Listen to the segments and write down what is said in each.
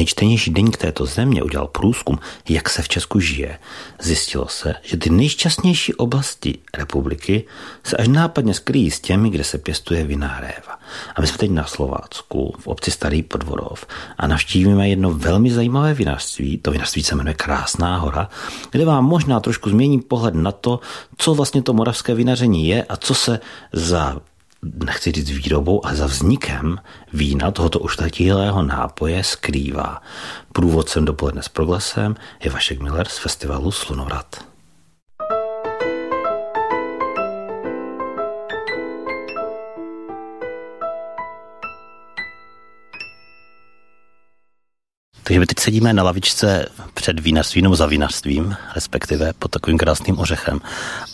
Nejčtenější deník této země udělal průzkum, jak se v Česku žije, zjistilo se, že ty nejšťastnější oblasti republiky se až nápadně skrýjí s těmi, kde se pěstuje vinná réva. A my jsme teď na Slovácku, v obci Starý Podvorov a navštívíme jedno velmi zajímavé vinařství. To vinařství se jmenuje Krásná hora, kde vám možná trošku změní pohled na to, co vlastně to moravské vinaření je a co se za nechci říct výrobou, a za vznikem vína tohoto ušletilého nápoje skrývá. Průvodcem dopoledne s proglasem je Vašek Miller z festivalu Slunovrad. Takže my teď sedíme na lavičce před vínařstvím nebo za vínařstvím, respektive pod takovým krásným ořechem.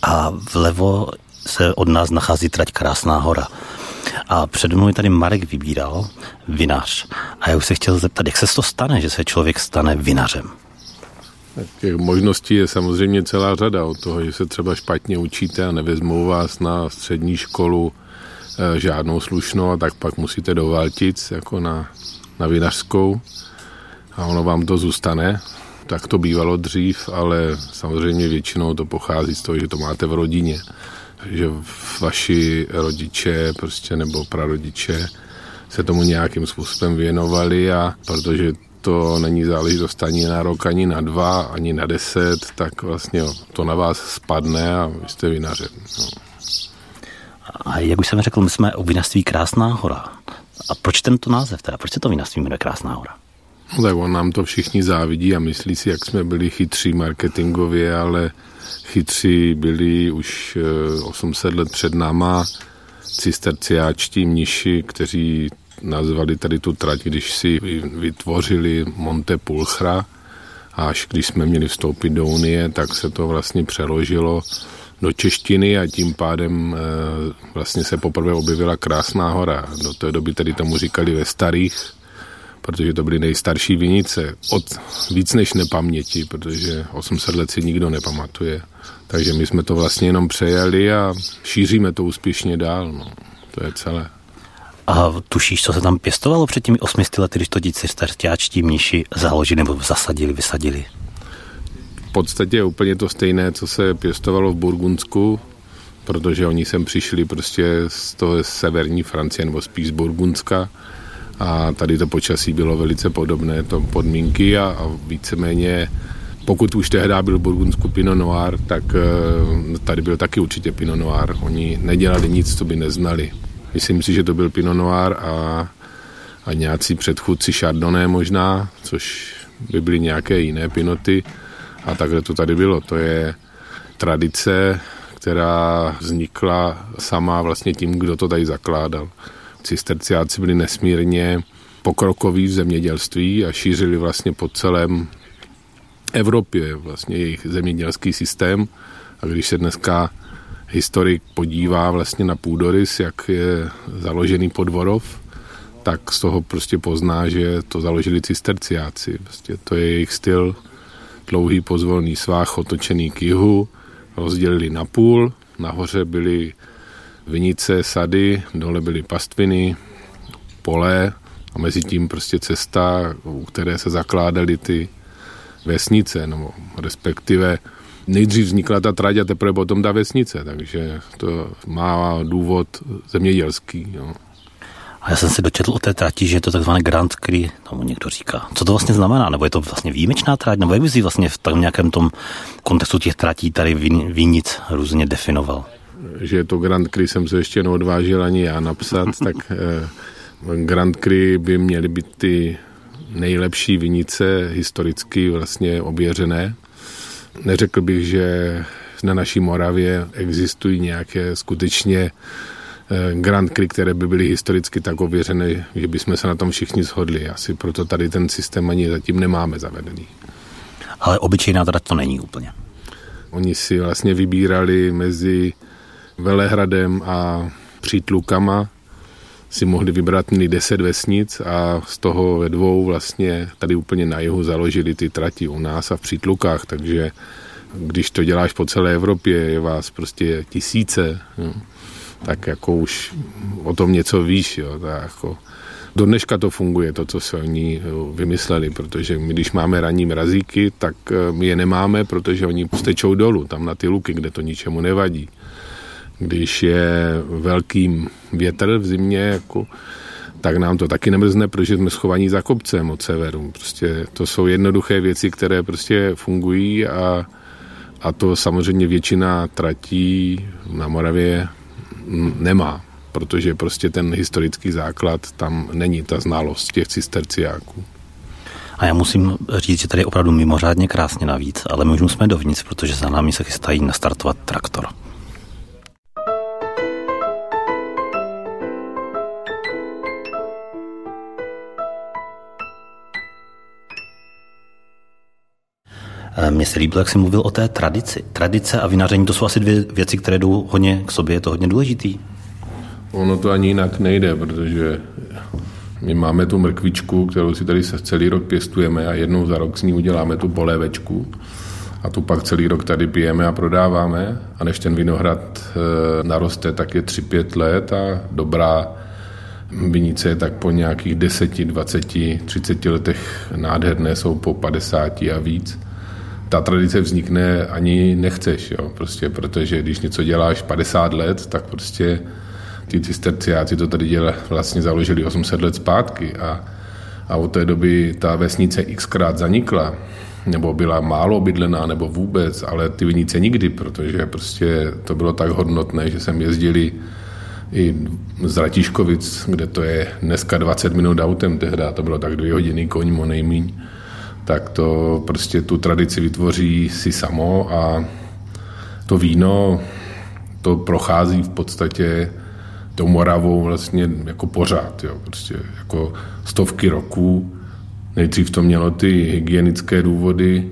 A vlevo se od nás nachází trať Krásná hora. A před mnou tady Marek Vybíral, vinař. A já už se chtěl zeptat, jak se to stane, že se člověk stane vinařem? Těch možností je samozřejmě celá řada od toho, že se třeba špatně učíte a nevezmou vás na střední školu e, žádnou slušnou a tak pak musíte do Valtic jako na, na vinařskou a ono vám to zůstane. Tak to bývalo dřív, ale samozřejmě většinou to pochází z toho, že to máte v rodině že vaši rodiče prostě nebo prarodiče se tomu nějakým způsobem věnovali a protože to není záležitost ani na rok, ani na dva, ani na deset, tak vlastně to na vás spadne a vy jste vinařem. No. A jak už jsem řekl, my jsme u vinařství Krásná hora. A proč tento název teda? Proč se to vinařství jmenuje Krásná hora? Tak on nám to všichni závidí a myslí si, jak jsme byli chytří marketingově, ale chytří byli už 800 eh, let před náma cisterciáčtí mniši, kteří nazvali tady tu trať, když si vytvořili Monte Pulchra, až když jsme měli vstoupit do Unie, tak se to vlastně přeložilo do češtiny a tím pádem eh, vlastně se poprvé objevila Krásná hora. Do té doby tady tomu říkali ve starých protože to byly nejstarší vinice od víc než nepaměti, protože 800 let si nikdo nepamatuje. Takže my jsme to vlastně jenom přejeli a šíříme to úspěšně dál. No. To je celé. A tušíš, co se tam pěstovalo před těmi 800 lety, když to díci starťáčtí mniši založili nebo zasadili, vysadili? V podstatě je úplně to stejné, co se pěstovalo v Burgundsku, protože oni sem přišli prostě z toho severní Francie nebo spíš z Burgundska a tady to počasí bylo velice podobné, to podmínky a, a víceméně pokud už tehdy byl Burgundsku Pinot Noir, tak eh, tady byl taky určitě Pinot Noir. Oni nedělali nic, co by neznali. Myslím si, že to byl Pinot Noir a, a nějací předchůdci Chardonnay možná, což by byly nějaké jiné pinoty. A takhle to tady bylo. To je tradice, která vznikla sama vlastně tím, kdo to tady zakládal cisterciáci byli nesmírně pokrokoví v zemědělství a šířili vlastně po celém Evropě vlastně jejich zemědělský systém. A když se dneska historik podívá vlastně na půdorys, jak je založený podvorov, tak z toho prostě pozná, že to založili cisterciáci. Prostě to je jejich styl, dlouhý pozvolný svách otočený k jihu, rozdělili na půl, nahoře byly vinice, sady, dole byly pastviny, pole a mezi tím prostě cesta, u které se zakládaly ty vesnice, nebo respektive nejdřív vznikla ta trať a teprve potom ta vesnice, takže to má důvod zemědělský. Jo. A já jsem si dočetl o té trati, že je to takzvané Grand Cru, tomu někdo říká. Co to vlastně znamená? Nebo je to vlastně výjimečná trať? Nebo jak bys vlastně v tom nějakém tom kontextu těch tratí tady vínic různě definoval? Že je to Grand Cru, jsem se ještě neodvážil ani já napsat, tak eh, Grand Cru by měly být ty nejlepší vinice historicky vlastně ověřené. Neřekl bych, že na naší Moravě existují nějaké skutečně eh, Grand Cru, které by byly historicky tak ověřené, že bychom se na tom všichni shodli. Asi proto tady ten systém ani zatím nemáme zavedený. Ale obyčejná teda to není úplně. Oni si vlastně vybírali mezi Velehradem a Přítlukama si mohli vybrat měli deset vesnic a z toho ve dvou vlastně tady úplně na jihu založili ty trati u nás a v Přítlukách, takže když to děláš po celé Evropě, je vás prostě tisíce, jo, tak jako už o tom něco víš, jo, tak jako do dneška to funguje, to, co se oni vymysleli, protože my, když máme ranní mrazíky, tak eh, my je nemáme, protože oni stečou dolů, tam na ty luky, kde to ničemu nevadí. Když je velký větr v zimě, jako, tak nám to taky nemrzne, protože jsme schovaní za kopcem od severu. Prostě to jsou jednoduché věci, které prostě fungují a, a to samozřejmě většina tratí na Moravě nemá, protože prostě ten historický základ tam není, ta znalost těch cisterciáků. A já musím říct, že tady je opravdu mimořádně krásně navíc, ale my už musíme dovnitř, protože za námi se chystají nastartovat traktor. Mně se líbilo, jak jsi mluvil o té tradici. Tradice a vinaření, to jsou asi dvě věci, které jdou hodně k sobě, je to hodně důležitý. Ono to ani jinak nejde, protože my máme tu mrkvičku, kterou si tady celý rok pěstujeme a jednou za rok s ní uděláme tu polévečku a tu pak celý rok tady pijeme a prodáváme a než ten vinohrad e, naroste, tak je 3-5 let a dobrá vinice je tak po nějakých 10, 20, 30 letech nádherné, jsou po 50 a víc ta tradice vznikne ani nechceš, jo, prostě, protože když něco děláš 50 let, tak prostě ty cisterciáci to tady dělali, vlastně založili 800 let zpátky a, a od té doby ta vesnice xkrát zanikla, nebo byla málo obydlená, nebo vůbec, ale ty vinice nikdy, protože prostě to bylo tak hodnotné, že sem jezdili i z Ratiškovic, kde to je dneska 20 minut autem, tehdy to bylo tak dvě hodiny koň, nejmíň tak to prostě tu tradici vytvoří si samo a to víno to prochází v podstatě tou Moravou vlastně jako pořád, jo, prostě jako stovky roků. Nejdřív to mělo ty hygienické důvody,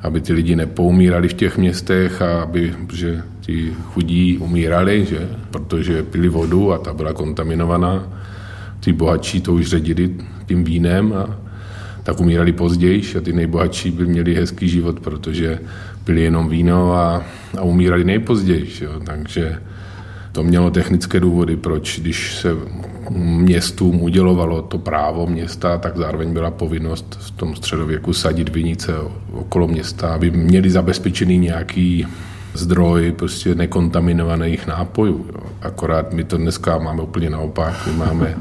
aby ty lidi nepoumírali v těch městech a aby, že ti chudí umírali, že, protože pili vodu a ta byla kontaminovaná. Ty bohatší to už ředili tím vínem a tak umírali později a ty nejbohatší by měli hezký život, protože pili jenom víno a, a umírali nejpozději. Jo. Takže to mělo technické důvody, proč když se městům udělovalo to právo města, tak zároveň byla povinnost v tom středověku sadit vinice okolo města, aby měli zabezpečený nějaký zdroj prostě nekontaminovaných nápojů. Jo. Akorát my to dneska máme úplně naopak. My máme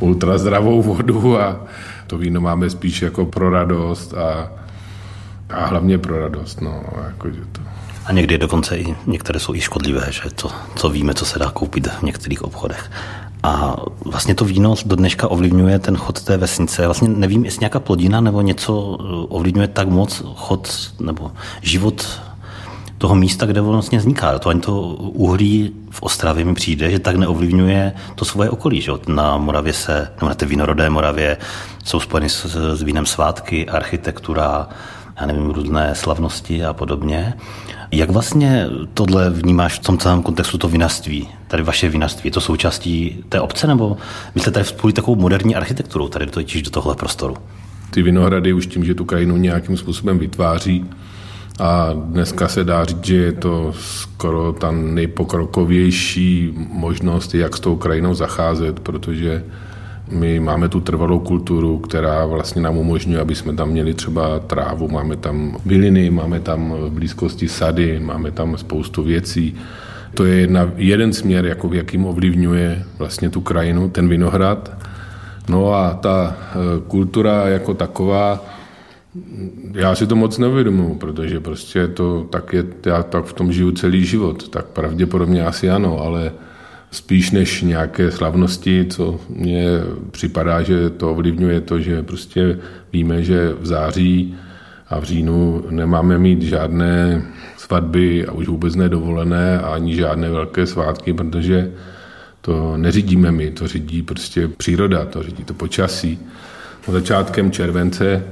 ultrazdravou vodu a to víno máme spíš jako pro radost a, a hlavně pro radost. No, jako, že to. A někdy dokonce i některé jsou i škodlivé, že to, co víme, co se dá koupit v některých obchodech. A vlastně to víno do dneška ovlivňuje ten chod té vesnice. Vlastně nevím, jestli nějaká plodina nebo něco ovlivňuje tak moc chod nebo život toho místa, kde vlastně vzniká. To ani to uhlí v Ostravě mi přijde, že tak neovlivňuje to svoje okolí. Že? Na Moravě se, nebo na té vinorodé Moravě jsou spojeny s, s vínem svátky, architektura, já nevím, různé slavnosti a podobně. Jak vlastně tohle vnímáš v tom celém kontextu to vinařství, tady vaše vinařství? Je to součástí té obce, nebo vy jste tady spojili takovou moderní architekturu, tady totiž do tohle prostoru? Ty vinohrady už tím, že tu krajinu nějakým způsobem vytváří, a dneska se dá říct, že je to skoro ta nejpokrokovější možnost, jak s tou krajinou zacházet, protože my máme tu trvalou kulturu, která vlastně nám umožňuje, aby jsme tam měli třeba trávu, máme tam byliny, máme tam v blízkosti sady, máme tam spoustu věcí. To je jedna, jeden směr, jako v jakým ovlivňuje vlastně tu krajinu, ten vinohrad. No a ta eh, kultura jako taková, já si to moc neuvědomuji, protože prostě to tak je, já tak v tom žiju celý život, tak pravděpodobně asi ano, ale spíš než nějaké slavnosti, co mně připadá, že to ovlivňuje to, že prostě víme, že v září a v říjnu nemáme mít žádné svatby a už vůbec nedovolené a ani žádné velké svátky, protože to neřídíme my, to řídí prostě příroda, to řídí to počasí. Začátkem července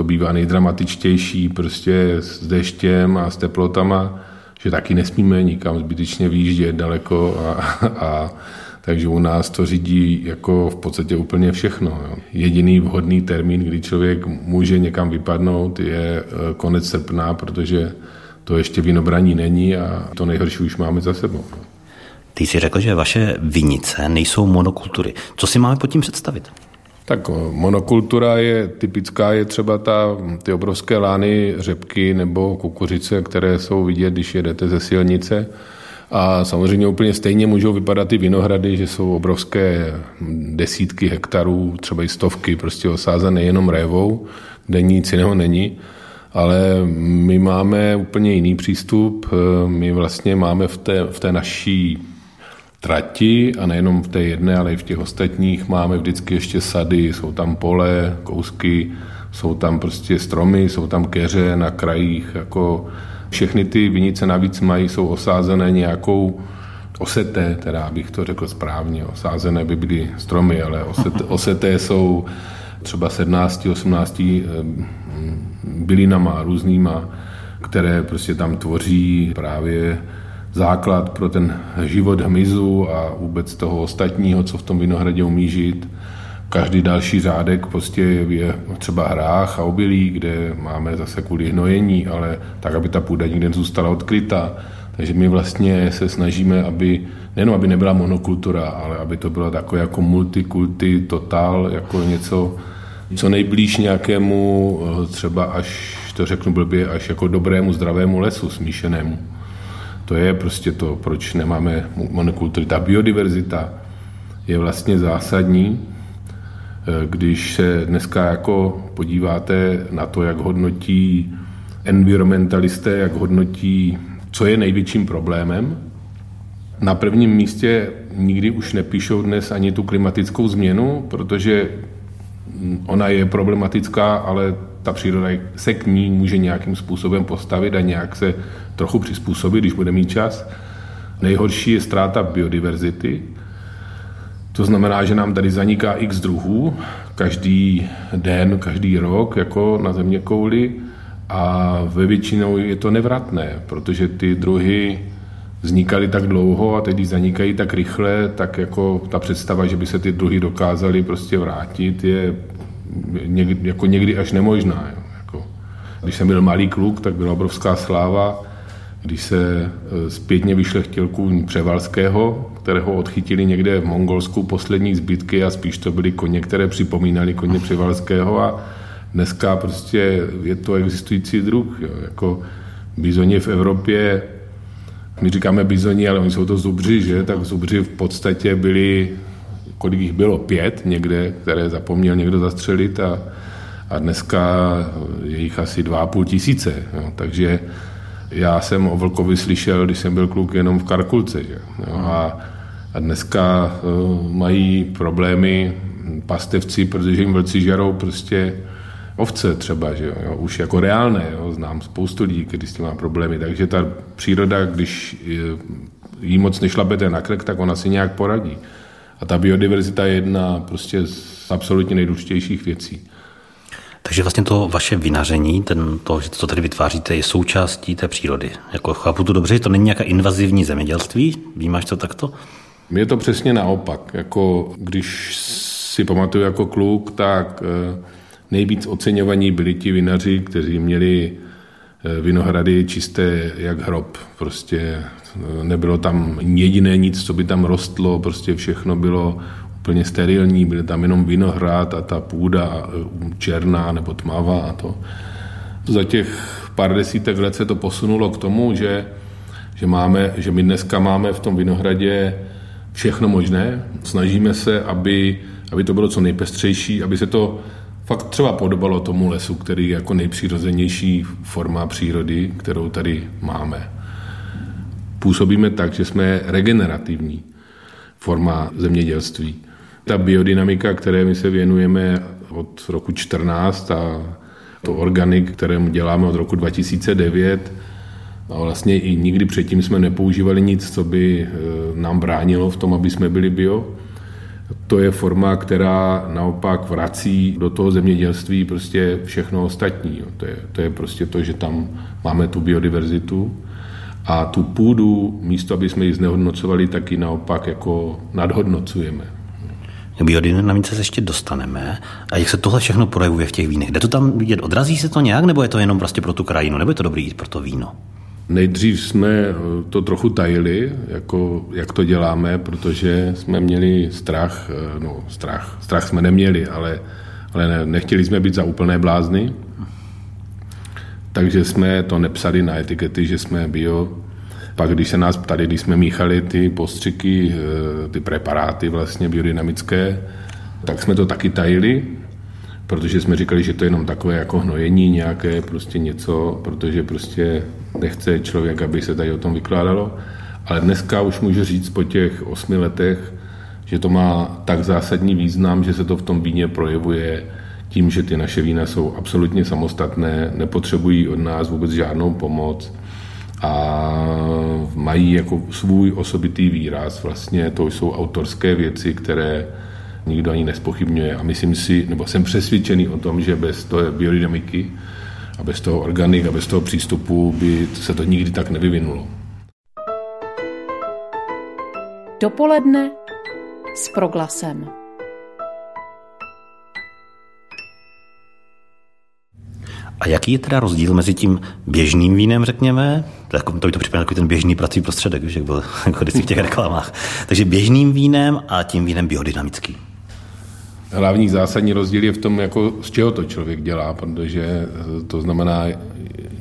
to bývá nejdramatičtější prostě s deštěm a s teplotama, že taky nesmíme nikam zbytečně výjíždět daleko a, a takže u nás to řídí jako v podstatě úplně všechno. Jo. Jediný vhodný termín, kdy člověk může někam vypadnout, je eh, konec srpna, protože to ještě vinobraní není a to nejhorší už máme za sebou. Ty jsi řekl, že vaše vinice nejsou monokultury. Co si máme pod tím představit? Tak monokultura je typická, je třeba ta, ty obrovské lány řepky nebo kukuřice, které jsou vidět, když jedete ze silnice. A samozřejmě úplně stejně můžou vypadat ty vinohrady, že jsou obrovské desítky hektarů, třeba i stovky, prostě osázené jenom révou, kde nic jiného není. Ale my máme úplně jiný přístup. My vlastně máme v té, v té naší trati a nejenom v té jedné, ale i v těch ostatních. Máme vždycky ještě sady, jsou tam pole, kousky, jsou tam prostě stromy, jsou tam keře na krajích, jako všechny ty vinice navíc mají, jsou osázené nějakou oseté, teda bych to řekl správně, osázené by byly stromy, ale oseté, oseté jsou třeba 17, 18 eh, bylinama různýma, které prostě tam tvoří právě základ pro ten život hmyzu a vůbec toho ostatního, co v tom vinohradě umí žít. Každý další řádek prostě je třeba hrách a obilí, kde máme zase kvůli hnojení, ale tak, aby ta půda nikde zůstala odkrytá. Takže my vlastně se snažíme, aby nejenom aby nebyla monokultura, ale aby to bylo takové jako multikulty, total, jako něco, co nejblíž nějakému eh, třeba až, to řeknu blbě, až jako dobrému, zdravému lesu smíšenému. To je prostě to, proč nemáme monokultury. Ta biodiverzita je vlastně zásadní, eh, když se dneska jako podíváte na to, jak hodnotí environmentalisté, jak hodnotí, co je největším problémem. Na prvním místě nikdy už nepíšou dnes ani tu klimatickou změnu, protože ona je problematická, ale ta příroda se k ní může nějakým způsobem postavit a nějak se trochu přizpůsobit, když bude mít čas. Nejhorší je ztráta biodiverzity. To znamená, že nám tady zaniká x druhů každý den, každý rok, jako na země kouli a ve většinou je to nevratné, protože ty druhy vznikaly tak dlouho a teď, zanikají tak rychle, tak jako ta představa, že by se ty druhy dokázaly prostě vrátit, je někdy, jako někdy až nemožná. Jo. Jako, když jsem byl malý kluk, tak byla obrovská sláva, když se e, zpětně vyšlechtil kůň Převalského, kterého odchytili někde v Mongolsku poslední zbytky a spíš to byly koně, které připomínaly koně Převalského a dneska prostě je to existující druh. Jo. Jako bizoně v Evropě, my říkáme bizoni, ale oni jsou to zubři, že? Tak zubři v podstatě byli kolik jich bylo, pět někde, které zapomněl někdo zastřelit a, a dneska je jich asi dva a půl tisíce. Jo. Takže já jsem o Vlkovi slyšel, když jsem byl kluk jenom v Karkulce. Že? Jo. A, a dneska uh, mají problémy pastevci, protože jim vlci žerou prostě ovce třeba, že jo, už jako reálné, jo, znám spoustu lidí, kteří s tím má problémy, takže ta příroda, když jí moc nešlapete na krk, tak ona si nějak poradí. A ta biodiverzita je jedna prostě z absolutně nejdůležitějších věcí. Takže vlastně to vaše vynaření, ten, to, že to tady vytváříte, je součástí té přírody. Jako chápu to dobře, že to není nějaká invazivní zemědělství? Vnímáš to takto? Je to přesně naopak. Jako, když si pamatuju jako kluk, tak eh, nejvíc oceňovaní byli ti vinaři, kteří měli vinohrady čisté jak hrob. Prostě nebylo tam jediné nic, co by tam rostlo, prostě všechno bylo úplně sterilní, byly tam jenom vinohrad a ta půda e, černá nebo tmavá a to. Za těch pár desítek let se to posunulo k tomu, že, že, máme, že my dneska máme v tom vinohradě všechno možné. Snažíme se, aby, aby to bylo co nejpestřejší, aby se to fakt třeba podobalo tomu lesu, který je jako nejpřirozenější forma přírody, kterou tady máme působíme tak, že jsme regenerativní forma zemědělství. Ta biodynamika, které my se věnujeme od roku 14 a to organik, kterému děláme od roku 2009, a vlastně i nikdy předtím jsme nepoužívali nic, co by e, nám bránilo v tom, aby jsme byli bio. To je forma, která naopak vrací do toho zemědělství prostě všechno ostatní. To je, to je prostě to, že tam máme tu biodiverzitu A tu půdu, místo aby jsme ji znehodnocovali, tak ji naopak jako nadhodnocujeme. K biodynamice se ještě dostaneme. A jak se tohle všechno projevuje v těch vínech? Jde to tam vidět? Odrazí se to nějak, nebo je to jenom prostě pro tu krajinu, nebo je to dobrý i pro to víno? Nejdřív jsme to trochu tajili, jako, jak to děláme, protože jsme měli strach, no strach, strach jsme neměli, ale, ale ne, nechtěli jsme být za úplné blázny, takže jsme to nepsali na etikety, že jsme bio. Pak, když se nás ptali, když jsme míchali ty postřiky, eh, ty preparáty vlastně biodynamické, tak jsme to taky tajili, protože jsme říkali, že to je jenom takové jako hnojení nějaké, prostě něco, protože prostě nechce člověk, aby se tady o tom vykládalo. Ale dneska už můžu říct po těch osmi letech, že to má tak zásadní význam, že se to v tom víně projevuje tím, že ty naše vína jsou absolutně samostatné, nepotřebují od nás vůbec žádnou pomoc a mají jako svůj osobitý výraz. Vlastně to jsou autorské věci, které nikdo ani nespochybňuje a myslím si, nebo jsem přesvědčený o tom, že bez toho biodynamiky a bez toho organik a bez toho přístupu by se to nikdy tak nevyvinulo. Dopoledne s proglasem. A jaký je teda rozdíl mezi tím běžným vínem, řekněme, to by to připomíná takový ten běžný prací prostředek, že jak byl jako v těch reklamách. Takže běžným vínem a tím vínem biodynamickým. Hlavní zásadní rozdíl je v tom, jako z čeho to člověk dělá, protože to znamená,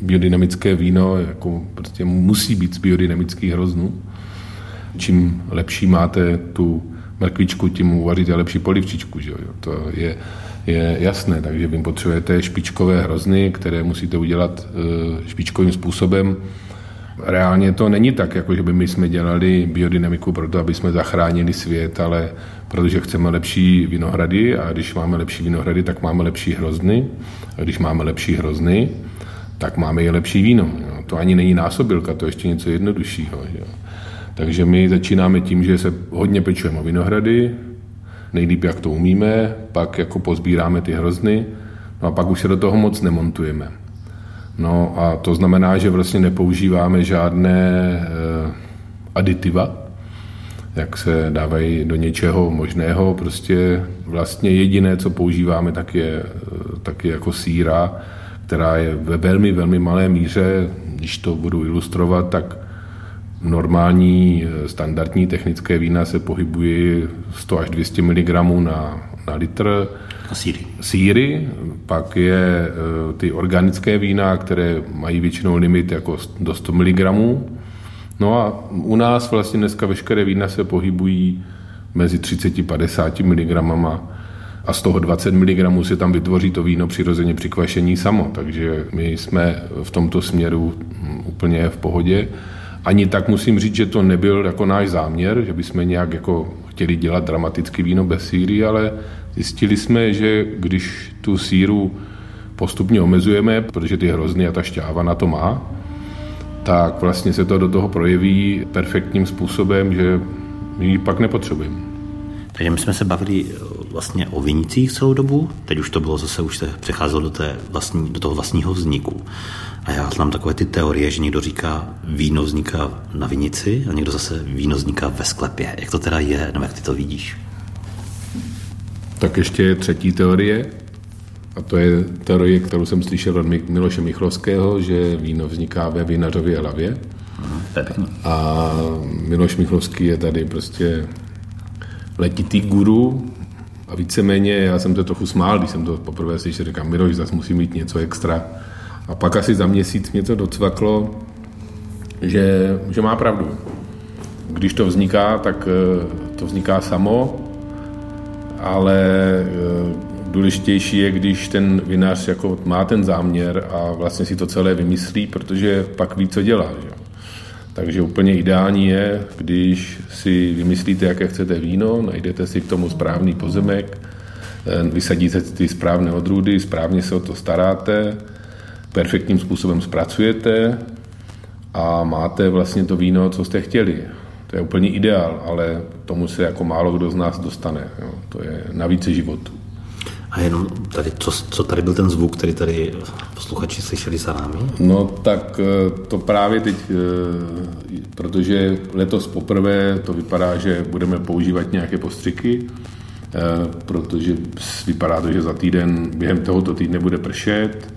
biodynamické víno jako prostě musí být z biodynamických hroznů. Čím lepší máte tu mrkvičku, tím uvaříte lepší polivčičku. Že jo? To je, je jasné, takže vy potřebujete špičkové hrozny, které musíte udělat eh, špičkovým způsobem. Reálně to není tak, jako že by my jsme dělali biodynamiku proto, aby jsme zachránili svět, ale protože chceme lepší vinohrady a když máme lepší vinohrady, tak máme lepší hrozny a když máme lepší hrozny, tak máme i lepší víno. Jo. To ani není násobilka, to je ještě něco jednoduššího. Jo. Takže my začínáme tím, že se hodně pečujeme o vinohrady, nejlíp, jak to umíme, pak jako pozbíráme ty hrozny, no a pak už se do toho moc nemontujeme. No a to znamená, že vlastně nepoužíváme žádné eh, aditiva, jak se dávají do něčeho možného. Prostě vlastně jediné, co používáme, tak je, eh, tak je jako síra, která je ve velmi, velmi malé míře. Když to budu ilustrovat, tak normální eh, standardní technické vína se pohybují 100 až 200 mg na, na litr. A síry. Síry, pak je eh, ty organické vína, které mají většinou limit jako do 100 mg. No a u nás vlastně dneska veškeré vína se pohybují mezi 30 a 50 mg a z toho 20 mg se tam vytvoří to víno přirozeně při kvašení samo. Takže my jsme v tomto směru hm, úplně v pohodě. Ani tak musím říct, že to nebyl jako náš záměr, že bychom nějak jako chtěli dělat dramatický víno bez síry, ale zjistili jsme, že když tu síru postupně omezujeme, protože ty hrozny a ta šťáva na to má, tak vlastně se to do toho projeví perfektním způsobem, že ji pak nepotřebujeme. Takže my jsme se bavili vlastně o vinicích celou dobu, teď už to bylo zase, už se přecházelo do, té vlastní, do toho vlastního vzniku. A já znám takové ty teorie, že někdo říká, víno vzniká na vinici a někdo zase víno vzniká ve sklepě. Jak to teda je, nebo jak ty to vidíš? Tak ještě je třetí teorie, a to je teorie, kterou jsem slyšel od Miloše Michlovského, že víno vzniká ve vinařově hlavě. A Miloš Michlovský je tady prostě letitý guru a víceméně já jsem to trochu smál, když jsem to poprvé slyšel, říkám, Miloš, zase musí mít něco extra. A pak asi za měsíc mě to docvaklo, že, že má pravdu. Když to vzniká, tak eh, to vzniká samo, ale eh, důležitější je, když ten vinař jako má ten záměr a vlastně si to celé vymyslí, protože pak ví, co dělá. Že? Takže úplně ideální je, když si vymyslíte, jaké chcete víno, najdete si k tomu správný pozemek, eh, vysadíte ty správné odrůdy, správně se o to staráte, perfektním způsobem zpracujete a máte vlastně to víno, co jste chtěli. To je úplně ideál, ale tomu se jako málo kdo z nás dostane. Jo. To je navíc životu. A jenom tady, co, co tady byl ten zvuk, který tady posluchači slyšeli za námi? No tak eh, to právě teď, eh, protože letos poprvé to vypadá, že budeme používat nějaké postřiky, eh, protože vypadá to, že za týden, během tohoto týdne bude pršet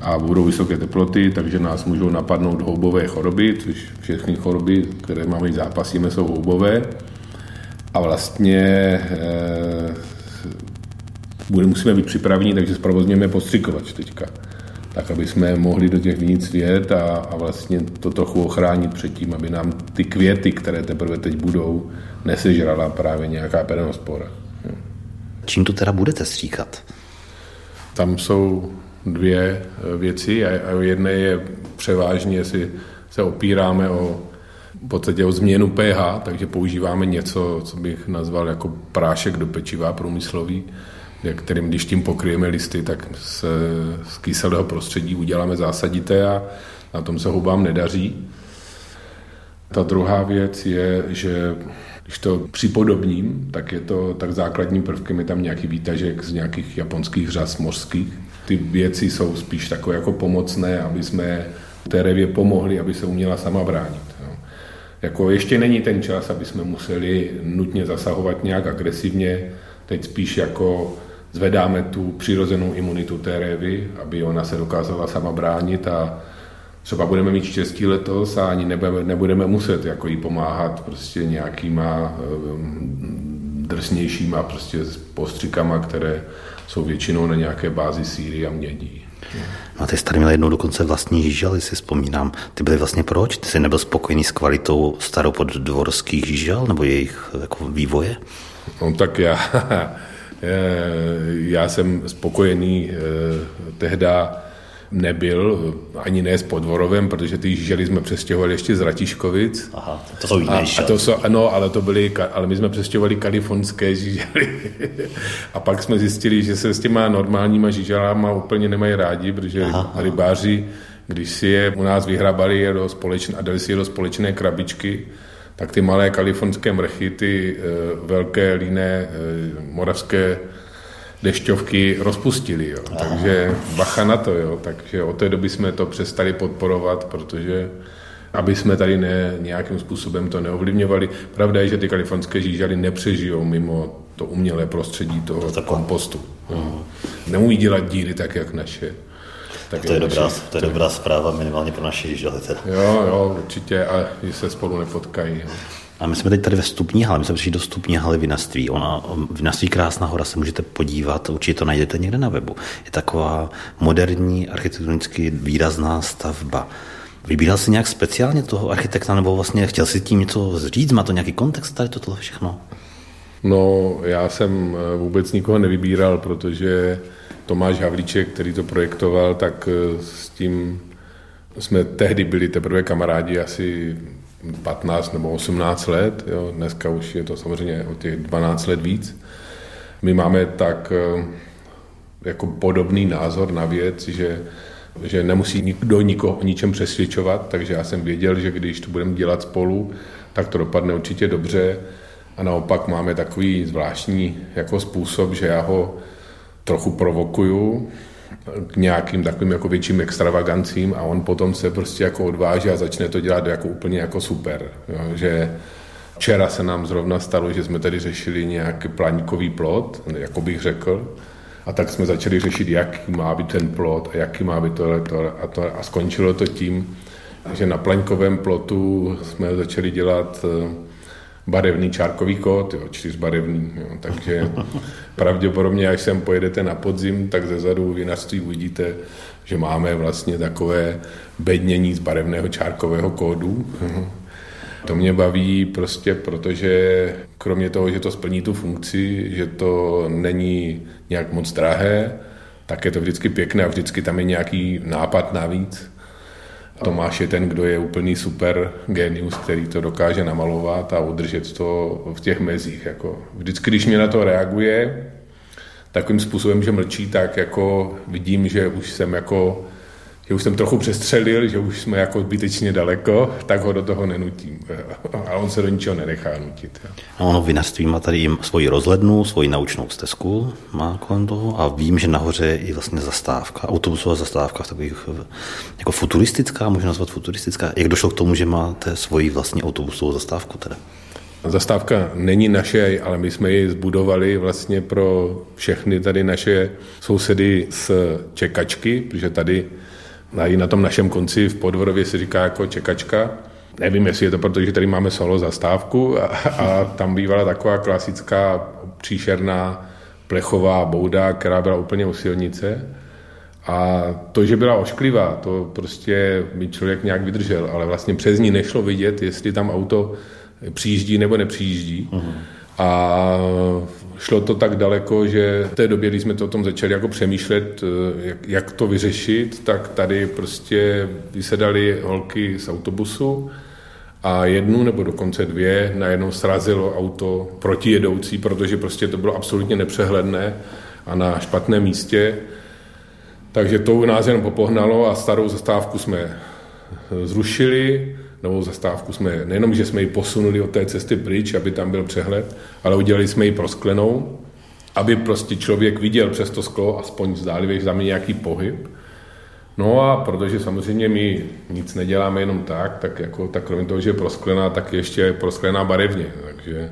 a budou vysoké teploty, takže nás můžou napadnout houbové choroby, což všechny choroby, které máme zápasíme, jsou houbové. A vlastně bude, musíme být připraveni, takže zprovozňujeme postřikovač teďka. Tak, aby jsme mohli do těch vinic vět a, a vlastně to trochu ochránit před tím, aby nám ty květy, které teprve teď budou, nesežrala právě nějaká perenospora. Čím to teda budete stříkat? Tam jsou dvě eh, věci a jedné je převážně, jestli se opíráme o v podstatě o změnu pH, takže používáme něco, co bych nazval jako prášek do pečiva průmyslový, kterým když tím pokryjeme listy, tak z, z kyselého prostředí uděláme zásadité a na tom se hubám nedaří. Ta druhá věc je, že když to připodobním, tak je to tak základním prvkem je tam nějaký výtažek z nějakých japonských řas mořských. Ty věci jsou spíš takové jako pomocné, aby jsme té revě pomohli, aby se uměla sama bránit. Jako ještě není ten čas, aby jsme museli nutně zasahovat nějak agresivně, teď spíš jako zvedáme tu přirozenou imunitu té révy, aby ona se dokázala sama bránit a třeba budeme mít štěstí letos a ani nebudeme, nebudeme muset jako jí pomáhat prostě nějakýma um, drsnějšíma prostě postřikama, které jsou většinou na nějaké bázi síry a mědí. No a ty jsi tady měl jednou dokonce vlastní žížaly, si vzpomínám. Ty byly vlastně proč? Ty jsi nebyl spokojený s kvalitou staropoddvorských žížal nebo jejich jako vývoje? No tak já, já jsem spokojený eh, tehda nebyl, ani ne s Podvorovem, protože ty žili jsme přestěhovali ještě z Ratiškovic. Aha, to jsou jiné a, a to jsou, ano, ale to byly, ale my jsme přestěhovali kalifornské žížely. a pak jsme zjistili, že se s těma normálníma žíželama úplně nemají rádi, protože aha, rybáři, když si je u nás vyhrabali je do společné, a dali si je do společné krabičky, tak ty malé kalifornské mrchy, ty e, velké líné e, moravské dešťovky rozpustili. Jo. Takže bacha na to. Jo. Takže od té doby jsme to přestali podporovat, protože aby jsme tady ne, nějakým způsobem to neovlivňovali. Pravda je, že ty kalifornské žížaly nepřežijou mimo to umělé prostředí toho to kompostu. Mm. Neumí dělat díry tak, jak naše. Tak to je, dobrá, to je dobrá zpráva minimálně pro naši žily. Jo, jo, určitě a že se spolu nepotkají. A my jsme teď tady ve stupní hale, my jsme přišli do stupní haly Vinaství. Ona, Vinaství Krásná hora se můžete podívat, určitě to najdete někde na webu. Je taková moderní, architektonicky výrazná stavba. Vybíral jsi nějak speciálně toho architekta, nebo vlastně chtěl si tím něco říct? Má to nějaký kontext tady toto všechno? No, já jsem eh, vůbec nikoho nevybíral, protože Tomáš Havlíček, který to projektoval, tak eh, s tím jsme tehdy byli teprve kamarádi asi 15 nebo 18 let, jo. dneska už je to samozřejmě o těch 12 let víc. My máme tak eh, jako podobný názor na věc, že, že nemusí nikdo nikoho o ničem přesvědčovat, takže já jsem věděl, že když to budeme dělat spolu, tak to dopadne určitě dobře. A naopak máme takový zvláštní jako způsob, že já ho trochu provokuju k nějakým takovým jako větším extravagancím a on potom se prostě jako odváží a začne to dělat jako úplně jako super. Jo, že včera se nám zrovna stalo, že jsme tady řešili nějaký planíkový plot, jako bych řekl, a tak jsme začali řešit, jaký má být ten plot a jaký má být tohle a, to, a skončilo to tím, že na plaňkovém plotu jsme začali dělat eh, barevný čárkový kód, jo, čtyřbarevný. Jo. Takže pravděpodobně, až sem pojedete na podzim, tak ze zadu vinařství uvidíte, že máme vlastně takové bednění z barevného čárkového kódu. To mě baví prostě, protože kromě toho, že to splní tu funkci, že to není nějak moc drahé, tak je to vždycky pěkné a vždycky tam je nějaký nápad navíc. Tomáš je ten, kdo je úplný super genius, který to dokáže namalovat a udržet to v těch mezích. Jako. Vždycky, když mě na to reaguje, takovým způsobem, že mlčí, tak jako vidím, že už jsem jako že už jsem trochu přestřelil, že už jsme jako zbytečně daleko, tak ho do toho nenutím. A on se do ničeho nenechá nutit. No, ono vinařství má tady svoji rozhlednu, svoji naučnou stezku má kolem toho a vím, že nahoře je i vlastně zastávka, autobusová zastávka, takových jako futuristická, můžu nazvat futuristická. Jak došlo k tomu, že máte svoji vlastní autobusovou zastávku teda? Zastávka není naše, ale my jsme ji zbudovali vlastně pro všechny tady naše sousedy z čekačky, protože tady i na tom našem konci v Podvorově se říká jako čekačka. Nevím, jestli je to proto, že tady máme solo zastávku a, a tam bývala taková klasická příšerná plechová bouda, která byla úplně u silnice. A to, že byla ošklivá, to prostě mi člověk nějak vydržel, ale vlastně přes ní nešlo vidět, jestli tam auto přijíždí nebo nepřijíždí. Uh-huh. A šlo to tak daleko, že v té době, když jsme to o tom začali jako přemýšlet, eh, jak, jak to vyřešit, tak tady prostě vysedali holky z autobusu a jednu nebo dokonce dvě najednou srazilo auto protijedoucí, protože prostě to bylo absolutně nepřehledné a na špatném místě. Takže to nás jenom popohnalo a starou zastávku jsme zrušili novou zastávku jsme, nejenom, že jsme ji posunuli od té cesty pryč, aby tam byl přehled, ale udělali jsme ji prosklenou, aby prostě člověk viděl přes to sklo aspoň zdálivě za mě nějaký pohyb. No a protože samozřejmě my nic neděláme jenom tak, tak jako tak kromě toho, že je prosklená, tak ještě je prosklená barevně. Takže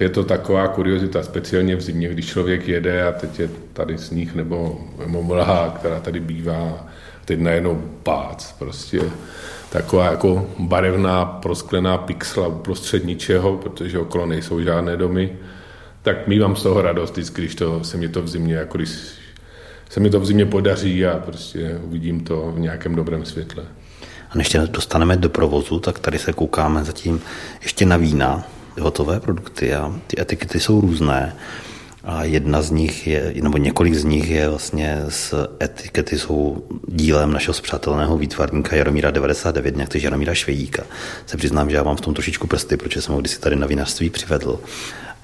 je to taková kuriozita, speciálně v zimě, když člověk jede a teď je tady sníh nebo, mlha, která tady bývá, teď najednou pác prostě taková jako barevná prosklená pixla uprostřed ničeho, protože okolo nejsou žádné domy, tak mývám z toho radost vždycky, když to, se mi to v zimě, jako když se mi to v zimě podaří a prostě uvidím to v nějakém dobrém světle. A než dostaneme do provozu, tak tady se koukáme zatím ještě na vína, hotové produkty a ty etikety jsou různé. A jedna z nich je, nebo několik z nich je vlastně z etikety jsou dílem našeho zpřátelného výtvarníka Jaromíra 99, nějak Jaromíra Švejíka. Se přiznám, že já mám v tom trošičku prsty, protože jsem ho kdysi tady na vinařství přivedl.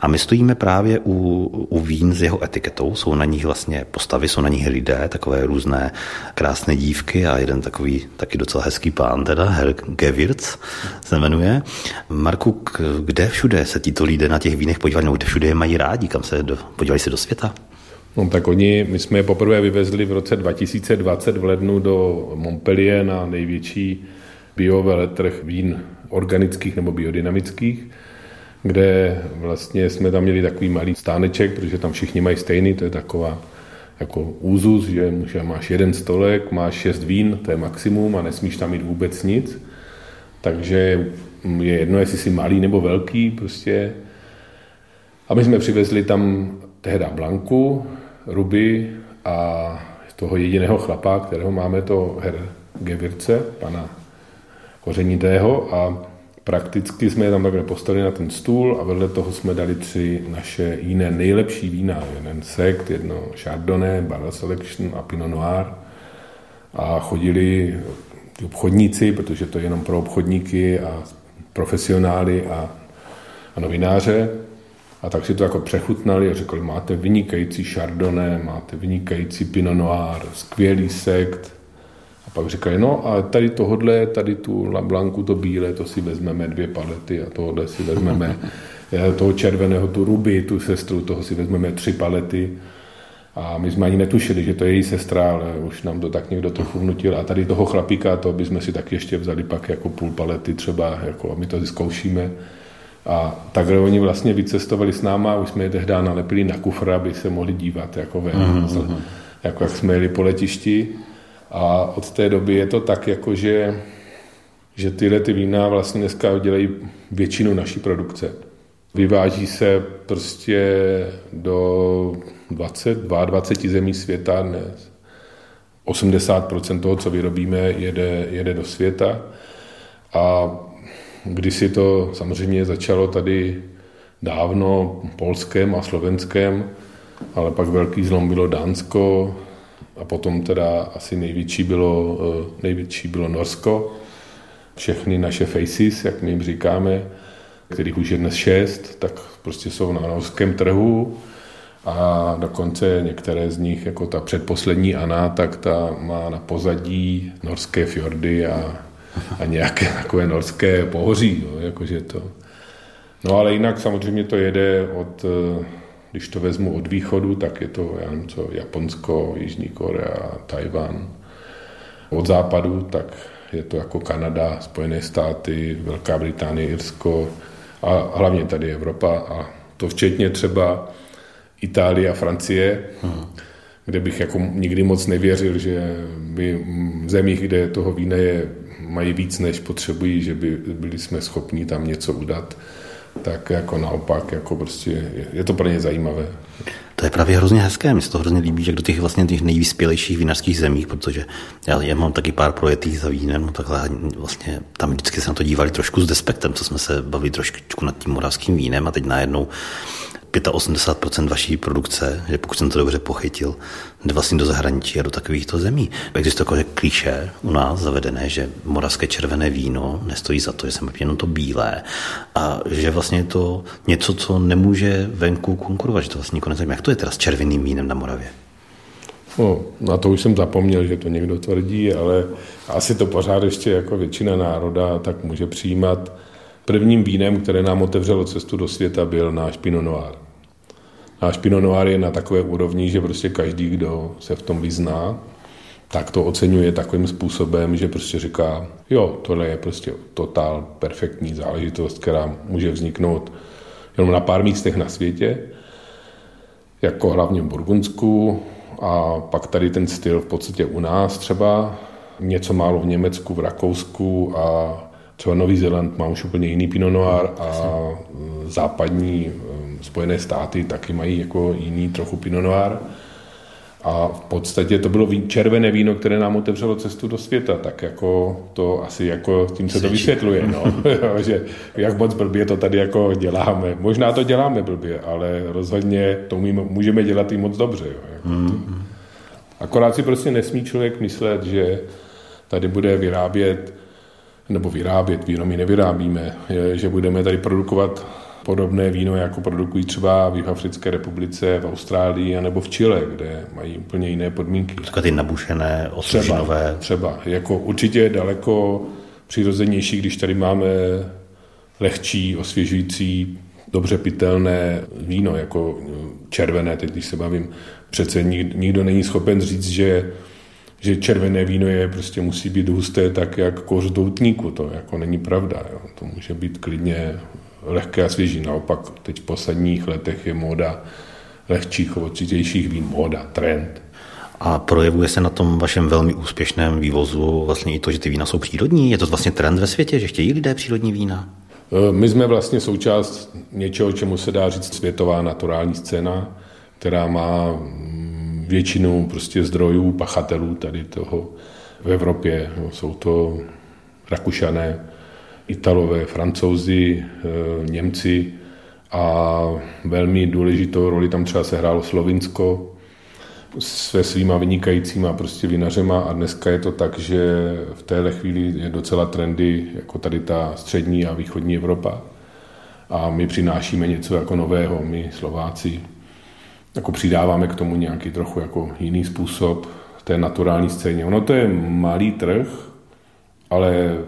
A my stojíme právě u, u vín s jeho etiketou, jsou na nich vlastně postavy, jsou na nich lidé, takové různé krásné dívky a jeden takový taky docela hezký pán, teda Herr Gewirz se jmenuje. Marku, kde všude se tito lidé na těch vínech podívali, nebo kde všude je mají rádi, kam se do, podívali se do světa? No tak oni, my jsme je poprvé vyvezli v roce 2020 v lednu do Montpellier na největší bioveletrh vín organických nebo biodynamických kde vlastně jsme tam měli takový malý stáneček, protože tam všichni mají stejný, to je taková jako úzus, že máš jeden stolek, máš šest vín, to je maximum a nesmíš tam mít vůbec nic. Takže je jedno, jestli jsi malý nebo velký, prostě. A my jsme přivezli tam tehda Blanku, Ruby a toho jediného chlapa, kterého máme, to Her Gevirce, pana kořenitého a Prakticky jsme je tam takhle postavili na ten stůl a vedle toho jsme dali tři naše jiné nejlepší vína. Jeden sekt, jedno Chardonnay, Barrel Selection a Pinot Noir. A chodili ty obchodníci, protože to je jenom pro obchodníky a profesionály a, a novináře. A tak si to jako přechutnali a řekli, máte vynikající Chardonnay, máte vynikající Pinot Noir, skvělý sekt, pak říkají, no a tady tohodle, tady tu blanku, to bílé, to si vezmeme dvě palety a tohle si vezmeme eh, toho červeného, tu ruby, tu sestru, toho si vezmeme tři palety. A my jsme ani netušili, že to je její sestra, ale už nám to tak někdo trochu vnutil. A tady toho chlapíka, to bychom si taky ještě vzali pak jako půl palety třeba, jako a my to zkoušíme. A takhle oni vlastně vycestovali s náma, už jsme je tehdy nalepili na kufr, aby se mohli dívat, jako, ve, uh-huh. jako jak jsme jeli po letišti. A od té doby je to tak, jako že, že tyhle ty vína vlastně dneska dělají většinu naší produkce. Vyváží se prostě do 20, 22 zemí světa dnes. 80% toho, co vyrobíme, jede, jede do světa. A když si to samozřejmě začalo tady dávno polském a slovenském, ale pak velký zlom bylo Dánsko, a potom teda asi největší bylo, eh, největší bylo Norsko. Všechny naše faces, jak my jim říkáme, kterých už je dnes šest, tak prostě jsou na norském trhu. a dokonce některé z nich, jako ta předposlední Ana, tak ta má na pozadí norské fjordy a, a nějaké takové norské pohoří, jo, jakože to. No ale jinak samozřejmě to jede od, když to vezmu od východu, tak je to, já nevím co, Japonsko, Jižní Korea, Tajvan. Od západu, tak je to jako Kanada, Spojené státy, Velká Británie, Irsko a hlavně tady Evropa a to včetně třeba Itálie a Francie, hmm. kde bych jako nikdy moc nevěřil, že by v zemích, kde toho vína je, mají víc, než potřebují, že by byli jsme schopni tam něco udat, tak jako naopak, jako prostě je, to pro ně zajímavé. To je právě hrozně hezké, mi se to hrozně líbí, že do těch vlastně těch nejvyspělejších vinařských zemí, protože já, já mám taky pár projetých za vínem, takhle vlastně tam vždycky se na to dívali trošku s despektem, co jsme se bavili trošku nad tím moravským vínem a teď najednou 85% vaší produkce, že pokud jsem to dobře pochytil, jde vlastně do zahraničí a do takovýchto zemí. Existuje takové klíše u nás zavedené, že moravské červené víno nestojí za to, že jsem jenom to bílé a že vlastně je to něco, co nemůže venku konkurovat, že to vlastně konec Jak to je teda s červeným vínem na Moravě? No, na to už jsem zapomněl, že to někdo tvrdí, ale asi to pořád ještě jako většina národa tak může přijímat. Prvním vínem, které nám otevřelo cestu do světa, byl náš Pinot Noir. Náš Pinot Noir je na takové úrovni, že prostě každý, kdo se v tom vyzná, tak to oceňuje takovým způsobem, že prostě říká, jo, tohle je prostě totál perfektní záležitost, která může vzniknout jenom na pár místech na světě, jako hlavně v Burgundsku a pak tady ten styl v podstatě u nás třeba, něco málo v Německu, v Rakousku a třeba Nový Zéland má už úplně jiný Pinot Noir a západní Spojené státy taky mají jako jiný trochu Pinot Noir. A v podstatě to bylo červené víno, které nám otevřelo cestu do světa, tak jako to asi jako tím se to vysvětluje, no. že jak moc blbě to tady jako děláme. Možná to děláme blbě, ale rozhodně to můžeme dělat i moc dobře. Jo. Jako mm. Akorát si prostě nesmí člověk myslet, že tady bude vyrábět nebo vyrábět, víno my nevyrábíme, že budeme tady produkovat podobné víno, jako produkují třeba v Africké republice, v Austrálii nebo v Chile, kde mají úplně jiné podmínky. Třeba ty nabušené, osvěžinové. Třeba, třeba. Jako určitě daleko přirozenější, když tady máme lehčí, osvěžující, dobře pitelné víno, jako červené, teď když se bavím, přece nikdo není schopen říct, že že červené víno je prostě musí být husté tak jak koř doutníku, to jako není pravda. Jo. To může být klidně lehké a svěží. Naopak teď v posledních letech je móda lehčích, ovočitějších vín, móda, trend. A projevuje se na tom vašem velmi úspěšném vývozu vlastně i to, že ty vína jsou přírodní? Je to vlastně trend ve světě, že chtějí lidé přírodní vína? E, my jsme vlastně součást něčeho, čemu se dá říct světová naturální scéna, která má většinu prostě zdrojů, pachatelů tady toho v Evropě. Jsou to Rakušané, Italové, Francouzi, eh, Němci a velmi důležitou roli tam třeba se hrálo Slovinsko se svýma vynikajícíma prostě vinařema a dneska je to tak, že v téhle chvíli je docela trendy jako tady ta střední a východní Evropa a my přinášíme něco jako nového, my Slováci jako přidáváme k tomu nějaký trochu jako jiný způsob té naturální scéně. Ono to je malý trh, ale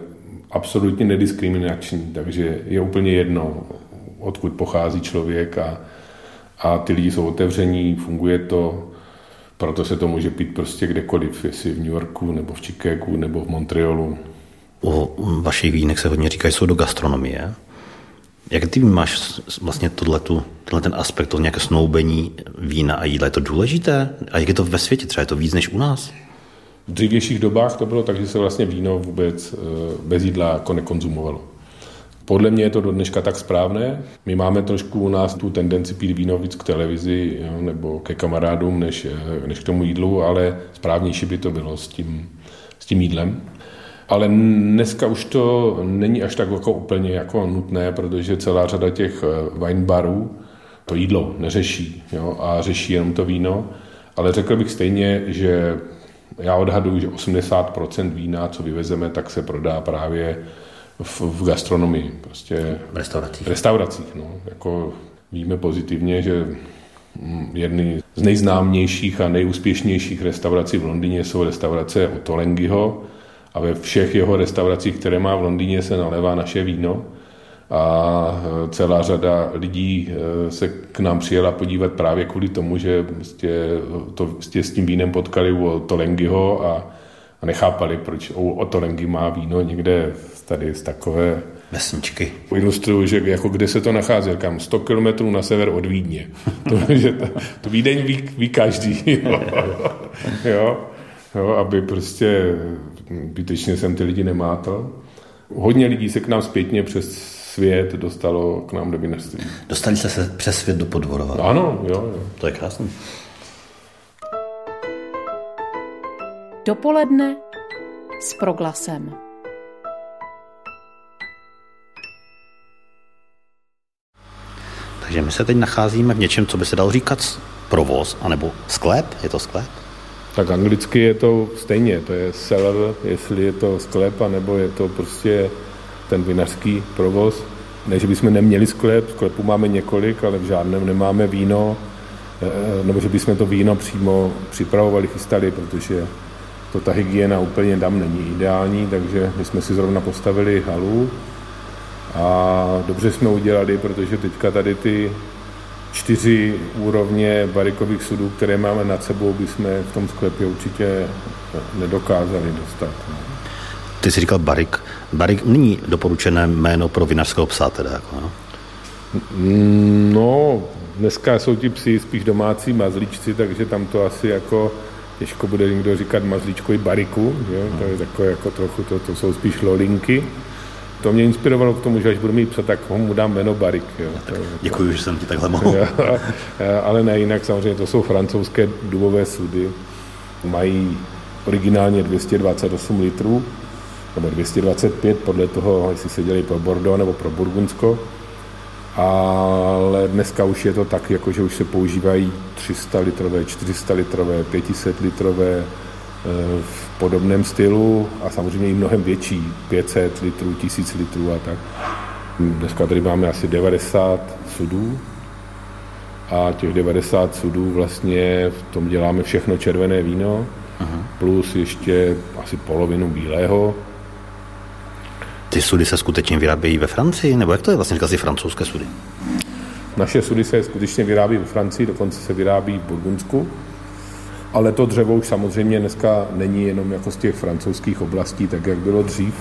absolutně nediskriminační, takže je úplně jedno, odkud pochází člověk a, a ty lidi jsou otevření, funguje to, proto se to může pít prostě kdekoliv, jestli v New Yorku, nebo v Chicagu, nebo v Montrealu. O vašich vínech se hodně říká, že jsou do gastronomie. Jak ty máš vlastně tohletu, tenhle ten aspekt, to nějaké snoubení vína a jídla, je to důležité? A jak je to ve světě? Třeba je to víc než u nás? V dřívějších dobách to bylo tak, že se vlastně víno vůbec eh, bez jídla jako nekonzumovalo. Podle mě je to do dneška tak správné. My máme trošku u nás tu tendenci pít víno víc k televizi jo, nebo ke kamarádům než, eh, než k tomu jídlu, ale správnější by to bylo s tím, s tím jídlem. Ale dneska už to není až tak jako úplně jako nutné, protože celá řada těch eh, wine barů to jídlo neřeší jo, a řeší jenom to víno. Ale řekl bych stejně, že já odhaduji, že 80% vína, co vyvezeme, tak se prodá právě v, v gastronomii. Prostě v restauracích. V restauracích, no. Jako víme pozitivně, že Jedny z nejznámějších a nejúspěšnějších restaurací v Londýně jsou restaurace Otolengyho a ve všech jeho restauracích, které má v Londýně, se nalévá naše víno a celá řada lidí eh, se k nám přijela podívat právě kvůli tomu, že prostě to, prostě s tím vínem potkali u Tolengyho a, a nechápali, proč u Otolengy má víno někde tady z takové vesničky. Ilustruju, že jako kde se to nachází, kam 100 kilometrů na sever od Vídně. to, že to, to Vídeň ví, ví každý. Jo. jo. Jo, aby prostě bytečně jsem ty lidi nemátal. Hodně lidí se k nám zpětně přes svět dostalo k nám do vinařství. Dostali jste se přes svět do Podvorova? Ano, jo, jo. To je krásné. Dopoledne s proglasem. Takže my se teď nacházíme v něčem, co by se dalo říkat provoz, anebo sklep. Je to sklep? Tak anglicky je to stejně, to je cellar, jestli je to sklep, nebo je to prostě ten vinařský provoz. Ne, že bychom neměli sklep, sklepu máme několik, ale v žádném nemáme víno, eh, nebo že bychom to víno přímo připravovali, chystali, protože to ta hygiena úplně tam není ideální, takže my jsme si zrovna postavili halu a dobře jsme udělali, protože teďka tady ty čtyři úrovně barikových sudů, které máme nad sebou, bychom v tom sklepě určitě nedokázali dostat. No. Ty jsi říkal barik. Barik není doporučené jméno pro vinařského psa teda, jako, no? No, dneska jsou ti psi spíš domácí mazlíčci, takže tam to asi jako těžko bude někdo říkat mazlíčkovi bariku, jo? to je takové jako trochu, to, to jsou spíš lolinky. To mě inspirovalo k tomu, že až budu mít psa, tak ho mu dám jméno Barik. Jo. Tak děkuji, že jsem ti takhle mohl. ale ne, jinak samozřejmě to jsou francouzské dubové sudy. Mají originálně 228 litrů, nebo 225 podle toho, jestli se dělají pro Bordeaux nebo pro Burgundsko. Ale dneska už je to tak, jako že už se používají 300 litrové, 400 litrové, 500 litrové, v podobném stylu a samozřejmě i mnohem větší, 500 litrů, 1000 litrů a tak. Dneska tady máme asi 90 sudů a těch 90 sudů vlastně v tom děláme všechno červené víno, Aha. plus ještě asi polovinu bílého. Ty sudy se skutečně vyrábějí ve Francii, nebo jak to je vlastně si francouzské sudy? Naše sudy se skutečně vyrábí ve Francii, dokonce se vyrábí v Burgundsku. Ale to dřevo už samozřejmě dneska není jenom jako z těch francouzských oblastí, tak jak bylo dřív,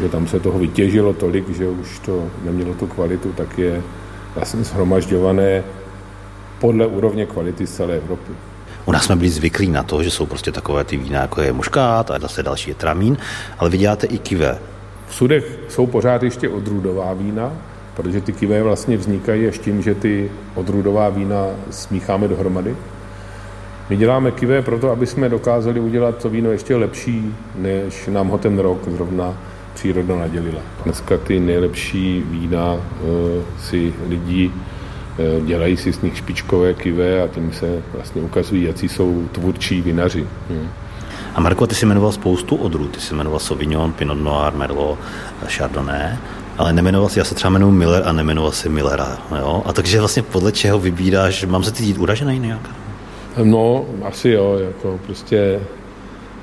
že tam se toho vytěžilo tolik, že už to nemělo tu kvalitu, tak je vlastně shromažďované podle úrovně kvality z celé Evropy. U nás jsme byli zvyklí na to, že jsou prostě takové ty vína, jako je muškát a zase další je tramín, ale vy děláte i kivé. V sudech jsou pořád ještě odrůdová vína, protože ty kivé vlastně vznikají až tím, že ty odrůdová vína smícháme dohromady my děláme kivé proto, aby jsme dokázali udělat to víno ještě lepší, než nám ho ten rok zrovna příroda nadělila. Dneska ty nejlepší vína uh, si lidi uh, dělají si z nich špičkové kivé a tím se vlastně ukazují, jaký jsou tvůrčí vinaři. Hmm. A Marko, ty jsi jmenoval spoustu odrůd. Ty jsi jmenoval Sauvignon, Pinot Noir, Merlot, Chardonnay, ale nemenoval si, já se třeba jmenuji Miller a nemenoval si Millera. Jo? A takže vlastně podle čeho vybíráš, mám se cítit uražený nějak? No, asi jo, jako prostě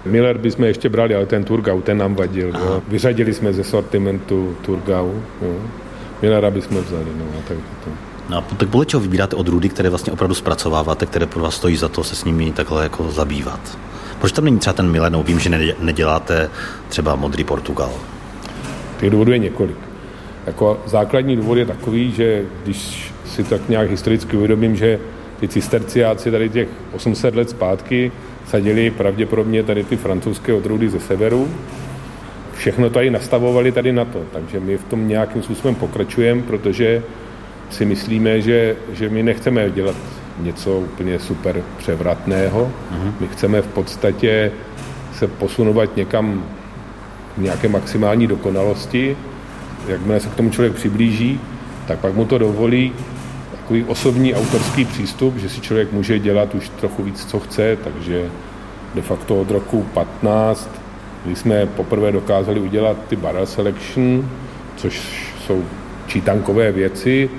Miller bychom ještě brali, ale ten Turgau, ten nám vadil. Jo. Vyřadili jsme ze sortimentu Turgau. Jo. Millera bychom vzali. No, a tak to. No a tak podle čeho vybíráte odrůdy, které vlastně opravdu zpracováváte, které pro vás stojí za to se s nimi takhle jako zabývat? Proč tam není třeba ten Miller? No, vím, že neděláte třeba modrý Portugal. Těch důvodů je několik. Jako základní důvod je takový, že když si tak nějak historicky uvědomím, že ty cisterciáci tady těch 800 let zpátky sadili pravděpodobně tady ty francouzské odrůdy ze severu. Všechno tady nastavovali tady na to, takže my v tom nějakým způsobem pokračujeme, protože si myslíme, že, že my nechceme dělat něco úplně super převratného. Uh-huh. My chceme v podstatě se posunovat někam v nějaké maximální dokonalosti. Jakmile se k tomu člověk přiblíží, tak pak mu to dovolí takový osobní autorský přístup, že si člověk může dělat už trochu víc, co chce, takže de facto od roku 15, kdy jsme poprvé dokázali udělat ty barrel selection, což jsou čítankové věci,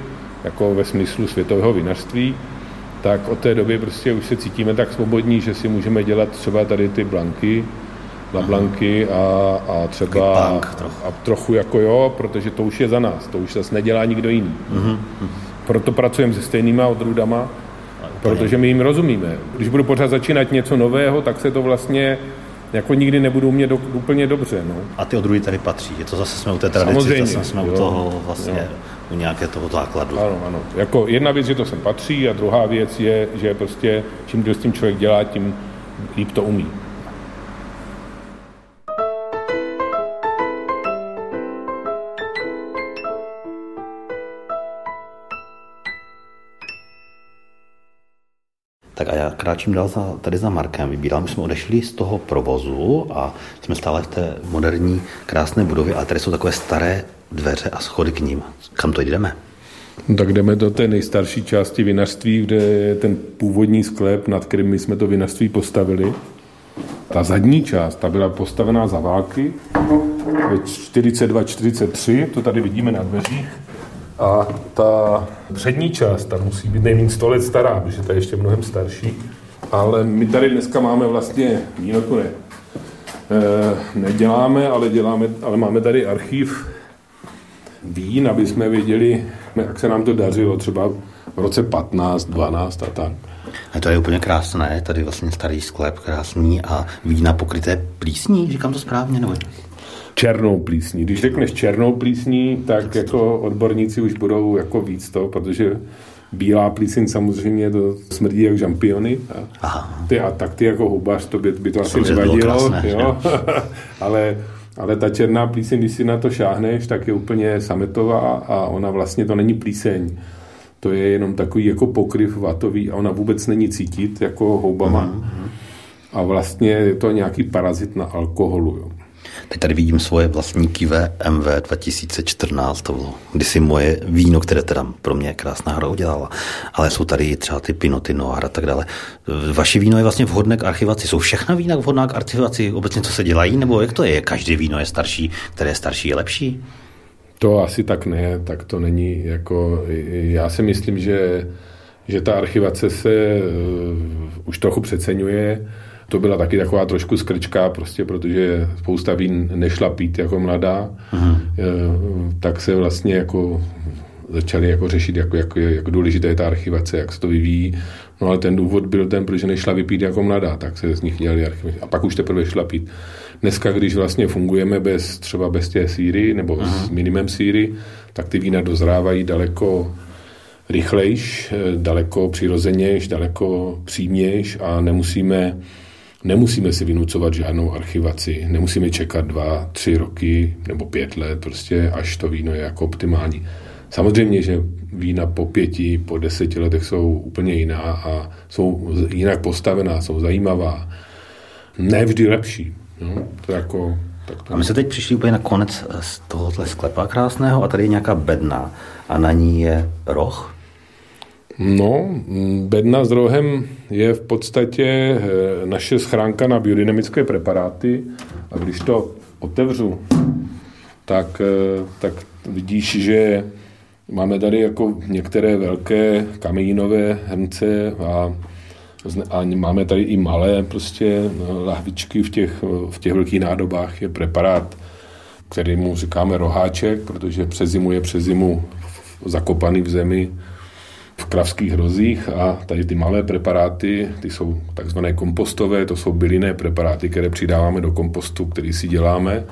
jako ve smyslu světového vinařství, tak od té doby prostě už se cítíme tak svobodní, že si můžeme dělat třeba tady ty blanky, lablanky a, a třeba trochu. a trochu jako jo, protože to už je za nás, to už zase nedělá nikdo jiný. Mm-hmm. Proto pracujeme se stejnýma odrůdama, protože my jim rozumíme. Když budu pořád začínat něco nového, tak se to vlastně jako nikdy nebudu umět do, úplně dobře. No. A ty odrůdy tady patří. Je to zase jsme u té tradice, Samozřejmě, zase jsme jo, u toho vlastně, jo. u nějaké toho základu. Ano, ano. Jako jedna věc, že to sem patří a druhá věc je, že prostě čím díl s tím člověk dělá, tím líp to umí. Tak a já kráčím dál za, tady za Markem. Vybírám, my jsme odešli z toho provozu a jsme stále v té moderní, krásné budově, ale tady jsou takové staré dveře a schody k ním. Kam to jdeme? No, tak jdeme do té nejstarší části vinařství, kde je ten původní sklep, nad kterým my jsme to vinařství postavili. Ta zadní část, ta byla postavená za války, ve 42-43, to tady vidíme na dveřích. A ta přední část, ta musí být nejméně 100 let stará, protože ta je ještě mnohem starší. Ale my tady dneska máme vlastně víno ne, eh, neděláme, ale, děláme, ale máme tady archiv vín, aby jsme věděli, jak se nám to dařilo třeba v roce 15, 12 a tak. A to je úplně krásné, tady vlastně starý sklep, krásný a vína pokryté plísní, říkám to správně, nebo? Černou plísní. Když řekneš černou plísní, tak jako odborníci už budou jako víc to, protože bílá plíseň samozřejmě to smrdí jak žampiony. A, Aha. ty, a tak ty jako houbař, to by, by to asi Samozřejmě bylo nevadilo. krásné, jo? ale, ale ta černá plíseň, když si na to šáhneš, tak je úplně sametová a ona vlastně to není plíseň. To je jenom takový jako pokryv vatový a ona vůbec není cítit jako houbama. Mhm, A vlastně je to nějaký parazit na alkoholu. Jo. Teď tady vidím svoje vlastní kivé MV 2014, to bylo kdysi moje víno, které teda pro mě krásná hra udělala. Ale jsou tady třeba ty Pinoty Noir a tak dále. Vaše víno je vlastně vhodné k archivaci. Jsou všechna vína vhodná k archivaci? Obecně co se dělají? Nebo jak to je? Každé víno je starší, které je starší, je lepší? To asi tak ne, tak to není jako, já si myslím, že, že ta archivace se uh, už trochu přeceňuje. To byla taky taková trošku skrčka, prostě protože spousta vín nešla pít jako mladá, uh-huh. uh, tak se vlastně jako začali jako řešit, jako, jak, jak důležitá je ta archivace, jak se to vyvíjí. No ale ten důvod byl ten, protože nešla vypít jako mladá, tak se z nich dělali archivace. A pak už teprve šla pít. Dneska, když vlastně fungujeme bez, třeba bez té síry nebo Aha. s minimem síry, tak ty vína dozrávají daleko rychlejš, daleko přirozenějš, daleko přímějš a nemusíme, nemusíme si vynucovat žádnou archivaci. Nemusíme čekat dva, tři roky nebo pět let, prostě až to víno je jako optimální. Samozřejmě, že vína po pěti, po deseti letech jsou úplně jiná a jsou jinak postavená, jsou zajímavá. Ne vždy lepší. No, to jako, tak to a my se teď přišli úplně na konec z tohohle sklepa krásného a tady je nějaká bedna a na ní je roh. No, bedna s rohem je v podstatě naše schránka na biodynamické preparáty a když to otevřu, tak, tak vidíš, že máme tady jako některé velké kamínové hrnce a a máme tady i malé prostě lahvičky v těch, v těch velkých nádobách. Je preparát, který mu říkáme roháček, protože přes zimu je zakopaný v zemi v kravských hrozích a tady ty malé preparáty, ty jsou takzvané kompostové, to jsou bylinné preparáty, které přidáváme do kompostu, který si děláme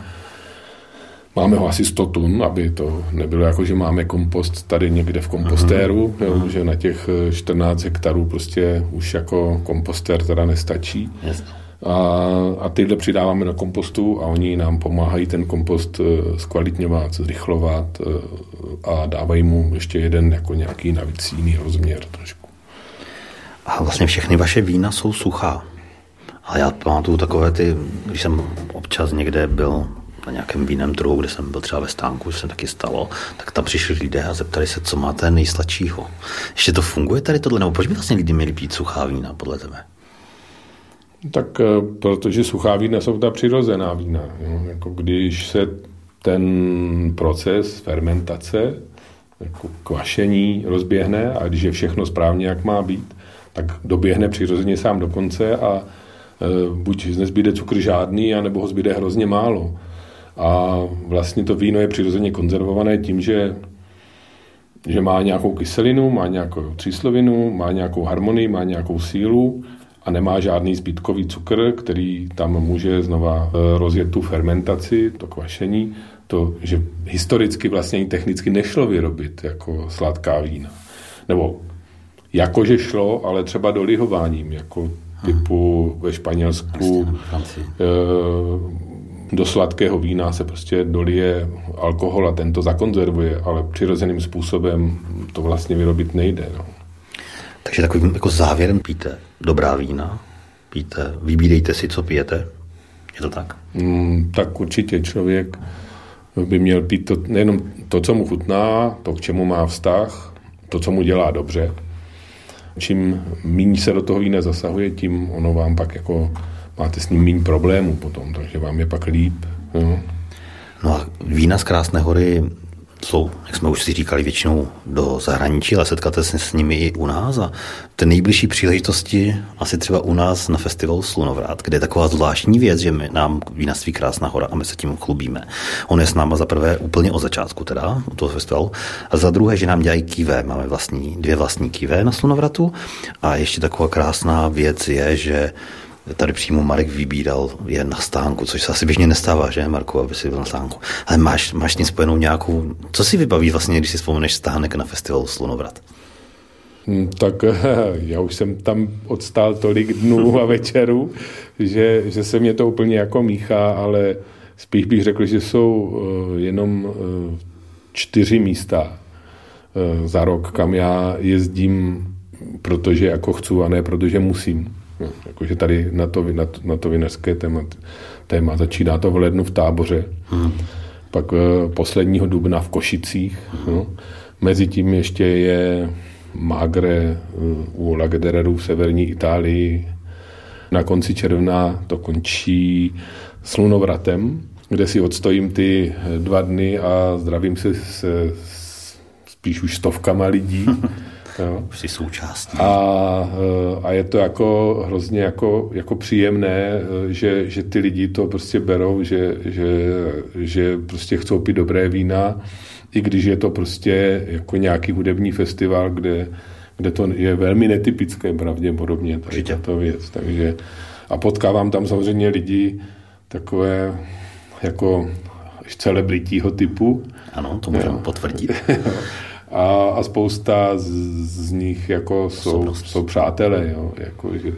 Máme ho asi 100 tun, aby to nebylo jako, že máme kompost tady někde v kompostéru, uh-huh. jo, že na těch 14 hektarů prostě už jako kompostér teda nestačí. Yes. A, a tyhle přidáváme do kompostu a oni nám pomáhají ten kompost eh, zkvalitňovat, zrychlovat eh, a dávají mu ještě jeden jako nějaký navíc jiný rozměr trošku. A vlastně všechny vaše vína jsou suchá. Ale já pamatuju takové ty, když jsem občas někde byl na nějakém víném trhu, kde jsem byl třeba ve stánku, se taky stalo, tak tam přišli lidé a zeptali se, co máte nejsladšího. Ještě to funguje tady tohle, nebo proč by vlastně lidi měli pít suchá vína, podle tebe? Tak protože suchá vína jsou ta přirozená vína. Jo? Jako když se ten proces fermentace, jako kvašení rozběhne a když je všechno správně, jak má být, tak doběhne přirozeně sám do konce a buď nezbyde cukr žádný, anebo ho zbyde hrozně málo. A vlastně to víno je přirozeně konzervované tím, že že má nějakou kyselinu, má nějakou tříslovinu, má nějakou harmonii, má nějakou sílu a nemá žádný zbytkový cukr, který tam může znova e, rozjet tu fermentaci, to kvašení, to, že historicky vlastně i technicky nešlo vyrobit jako sladká vína. Nebo jakože šlo, ale třeba dolihováním, jako typu ve Španělsku do sladkého vína se prostě dolije alkohol a ten to zakonzervuje, ale přirozeným způsobem to vlastně vyrobit nejde. No. Takže takovým jako závěrem píte dobrá vína, píte, vybídejte si, co pijete. Je to tak? Mm, tak určitě člověk by měl pít to, nejenom to, co mu chutná, to, k čemu má vztah, to, co mu dělá dobře. Čím méně se do toho vína zasahuje, tím ono vám pak jako máte s ním méně problémů potom, takže vám je pak líp. Jo. No a vína z Krásné hory jsou, jak jsme už si říkali, většinou do zahraničí, ale setkáte se s nimi i u nás a ty nejbližší příležitosti asi třeba u nás na festivalu Slunovrát, kde je taková zvláštní věc, že my nám vínaství Krásná hora a my se tím chlubíme. On je s náma za prvé úplně od začátku teda, u toho festivalu, a za druhé, že nám dělají kivé. Máme vlastní, dvě vlastní kivé na Slunovratu a ještě taková krásná věc je, že Tady přímo Marek vybíral je na stánku, což se asi běžně nestává, že Marku, aby si byl na stánku. Ale máš, máš s tím spojenou nějakou, co si vybaví vlastně, když si vzpomeneš stánek na festivalu Slunovrat? Hmm, tak já už jsem tam odstál tolik dnů a večerů, že, že se mě to úplně jako míchá, ale spíš bych řekl, že jsou eh, jenom eh, čtyři místa eh, za rok, kam já jezdím, protože jako chci a ne protože musím. No, jakože tady na to, na, to, na to vinařské téma, téma začíná to v lednu v táboře, hmm. pak uh, posledního dubna v Košicích. Hmm. No. Mezi tím ještě je Magre uh, u Lagedereru v severní Itálii. Na konci června to končí slunovratem, kde si odstojím ty dva dny a zdravím se s, s spíš už stovkama lidí. Jo. Jsi součástí. A, eh, a je to jako hrozně jako, jako příjemné, eh, že, že ty lidi to prostě berou, že, že, že prostě chcou pít dobré vína, i když je to prostě jako nějaký hudební festival, kde, kde to je velmi netypické pravděpodobně, tady tato věc. Takže, a potkávám tam samozřejmě lidi takové jako celebritího typu. Ano, to můžeme potvrdit. a, a spousta z, z nich jako jsou, jsou přátelé. Jo, jako, že...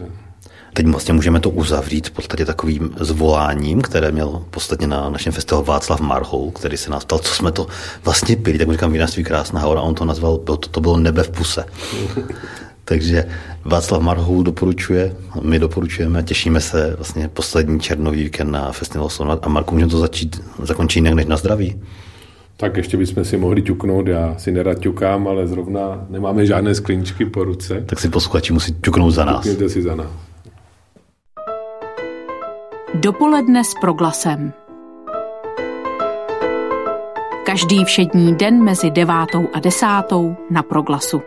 Teď vlastně můžeme to uzavřít v podstatě takovým zvoláním, které měl v podstatě na našem festivalu Václav Marhou, který se nás ptal, co jsme to vlastně pili, tak mu říkám vinařství Krásná hora, on to nazval, to, to bylo nebe v puse. Takže Václav Marhou doporučuje, my doporučujeme, těšíme se vlastně poslední černový víkend na festival Sonat a Marku, můžeme to začít, zakončit jinak než na zdraví. Tak ještě bychom si mohli ťuknout, já si nerad ťukám, ale zrovna nemáme žádné sklinčky po ruce. Tak si posluchači musí ťuknout za nás. Ťukněte si za nás. Dopoledne s proglasem. Každý všední den mezi devátou a desátou na proglasu.